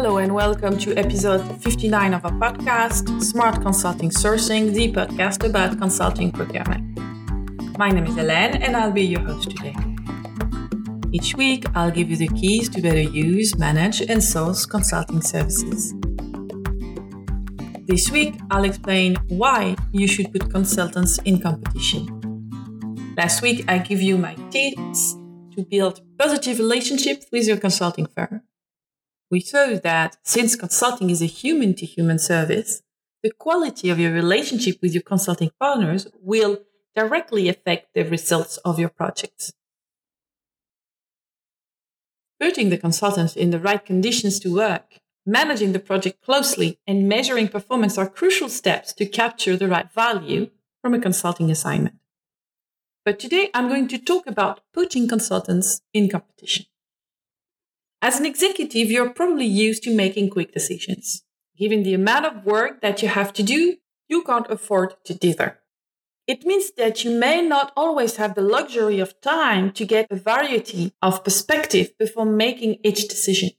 Hello and welcome to episode 59 of our podcast, Smart Consulting Sourcing, the podcast about consulting procurement. My name is Hélène and I'll be your host today. Each week, I'll give you the keys to better use, manage, and source consulting services. This week, I'll explain why you should put consultants in competition. Last week, I give you my tips to build positive relationships with your consulting firm we show that since consulting is a human to human service, the quality of your relationship with your consulting partners will directly affect the results of your projects. Putting the consultants in the right conditions to work, managing the project closely, and measuring performance are crucial steps to capture the right value from a consulting assignment. But today I'm going to talk about putting consultants in competition. As an executive, you're probably used to making quick decisions. Given the amount of work that you have to do, you can't afford to dither. It means that you may not always have the luxury of time to get a variety of perspective before making each decision.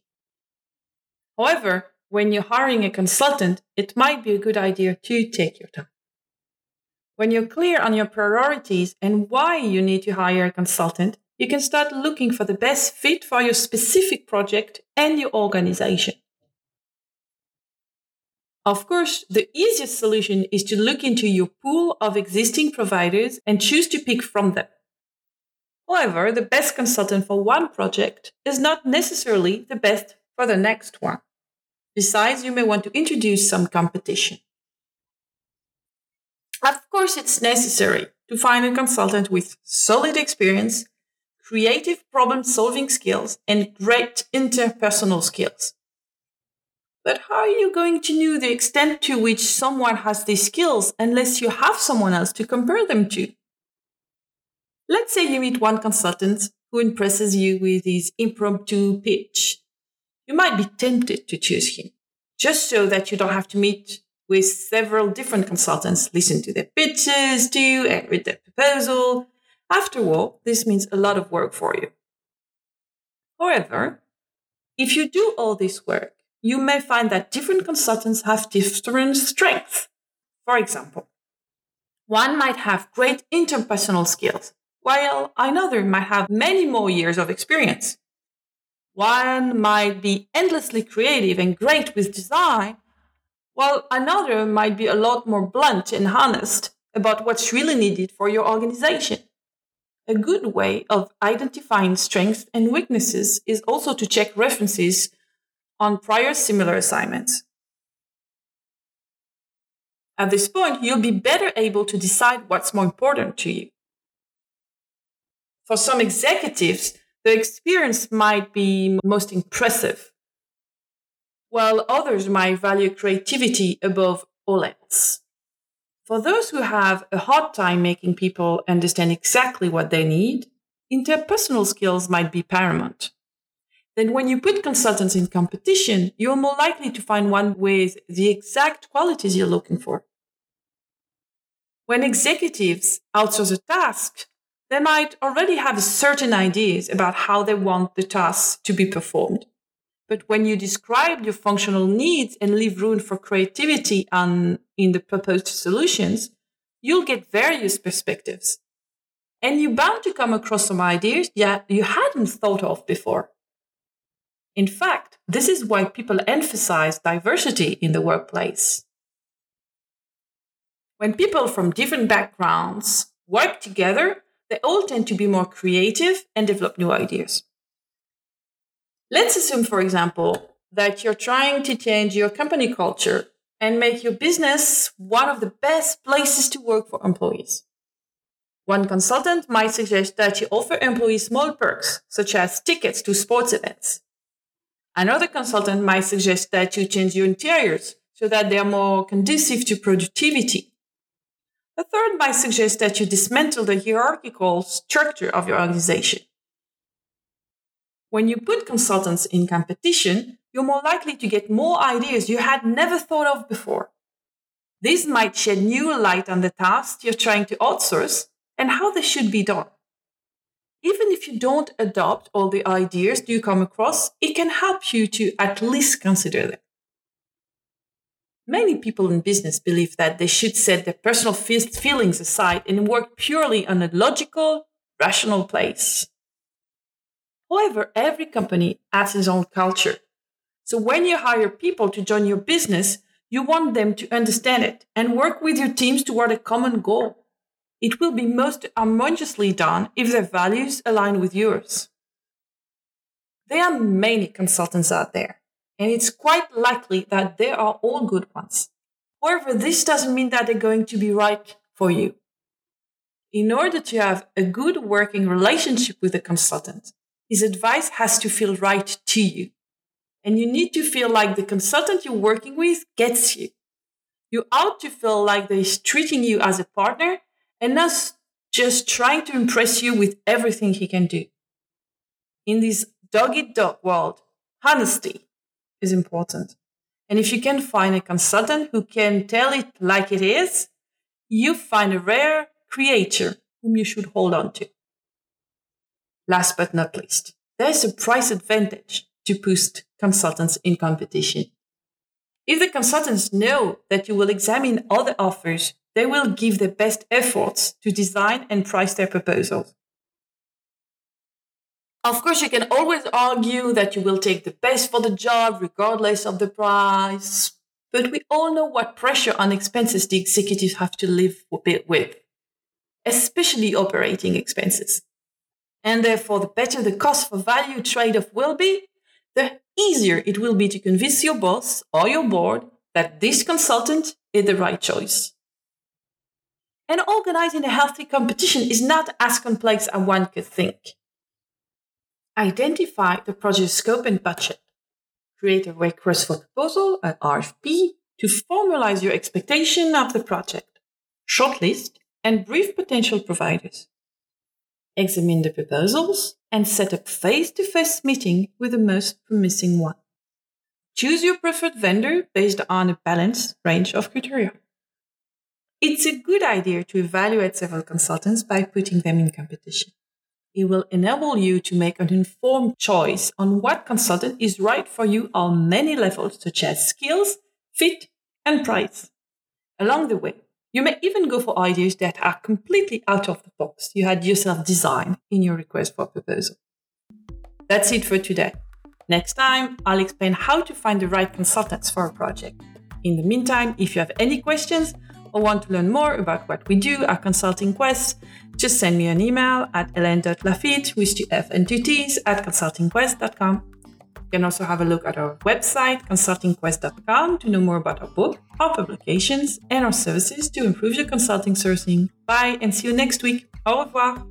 However, when you're hiring a consultant, it might be a good idea to take your time. When you're clear on your priorities and why you need to hire a consultant, you can start looking for the best fit for your specific project and your organization. Of course, the easiest solution is to look into your pool of existing providers and choose to pick from them. However, the best consultant for one project is not necessarily the best for the next one. Besides, you may want to introduce some competition. Of course, it's necessary to find a consultant with solid experience creative problem solving skills, and great interpersonal skills. But how are you going to know the extent to which someone has these skills unless you have someone else to compare them to? Let's say you meet one consultant who impresses you with his impromptu pitch. You might be tempted to choose him, just so that you don't have to meet with several different consultants, listen to their pitches too, and read their proposal, after all, this means a lot of work for you. However, if you do all this work, you may find that different consultants have different strengths. For example, one might have great interpersonal skills, while another might have many more years of experience. One might be endlessly creative and great with design, while another might be a lot more blunt and honest about what's really needed for your organization. A good way of identifying strengths and weaknesses is also to check references on prior similar assignments. At this point, you'll be better able to decide what's more important to you. For some executives, the experience might be most impressive, while others might value creativity above all else. For those who have a hard time making people understand exactly what they need, interpersonal skills might be paramount. Then, when you put consultants in competition, you're more likely to find one with the exact qualities you're looking for. When executives outsource a task, they might already have certain ideas about how they want the task to be performed. But when you describe your functional needs and leave room for creativity on, in the proposed solutions, you'll get various perspectives. And you're bound to come across some ideas that you hadn't thought of before. In fact, this is why people emphasize diversity in the workplace. When people from different backgrounds work together, they all tend to be more creative and develop new ideas. Let's assume, for example, that you're trying to change your company culture and make your business one of the best places to work for employees. One consultant might suggest that you offer employees small perks, such as tickets to sports events. Another consultant might suggest that you change your interiors so that they are more conducive to productivity. A third might suggest that you dismantle the hierarchical structure of your organization. When you put consultants in competition, you're more likely to get more ideas you had never thought of before. This might shed new light on the tasks you're trying to outsource and how they should be done. even if you don't adopt all the ideas you come across, it can help you to at least consider them. Many people in business believe that they should set their personal feelings aside and work purely on a logical, rational place. However, every company has its own culture. So when you hire people to join your business, you want them to understand it and work with your teams toward a common goal. It will be most harmoniously done if their values align with yours. There are many consultants out there, and it's quite likely that they are all good ones. However, this doesn't mean that they're going to be right for you. In order to have a good working relationship with a consultant, his advice has to feel right to you. And you need to feel like the consultant you're working with gets you. You ought to feel like they're treating you as a partner and not just trying to impress you with everything he can do. In this dog eat dog world, honesty is important. And if you can find a consultant who can tell it like it is, you find a rare creature whom you should hold on to. Last but not least, there's a price advantage to boost consultants in competition. If the consultants know that you will examine other offers, they will give their best efforts to design and price their proposals. Of course, you can always argue that you will take the best for the job regardless of the price, but we all know what pressure on expenses the executives have to live with, especially operating expenses. And therefore, the better the cost for value trade off will be, the easier it will be to convince your boss or your board that this consultant is the right choice. And organizing a healthy competition is not as complex as one could think. Identify the project scope and budget. Create a request for proposal, an RFP, to formalize your expectation of the project. Shortlist and brief potential providers examine the proposals, and set up face to face meeting with the most promising one. Choose your preferred vendor based on a balanced range of criteria. It's a good idea to evaluate several consultants by putting them in competition. It will enable you to make an informed choice on what consultant is right for you on many levels, such as skills, fit, and price. Along the way, you may even go for ideas that are completely out of the box you had yourself designed in your request for proposal. That's it for today. Next time, I'll explain how to find the right consultants for a project. In the meantime, if you have any questions or want to learn more about what we do at Consulting Quest, just send me an email at helene.laffitte with two F and two T's at consultingquest.com. You can also have a look at our website, consultingquest.com, to know more about our book, our publications, and our services to improve your consulting sourcing. Bye and see you next week. Au revoir.